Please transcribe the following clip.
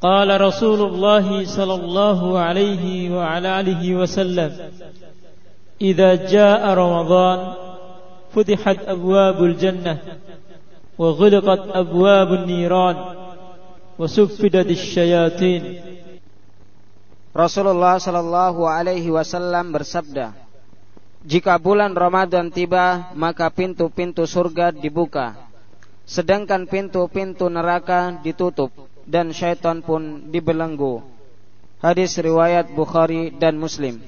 قال رسول الله صلى الله عليه وعلى آله وسلم إذا جاء رمضان فتحت أبواب الجنة وغلقت أبواب النيران وسفدت الشياطين Rasulullah Shallallahu Alaihi Wasallam bersabda, jika bulan Ramadan tiba, maka pintu-pintu surga dibuka, sedangkan pintu-pintu neraka ditutup dan syaitan pun dibelenggu. Hadis riwayat Bukhari dan Muslim.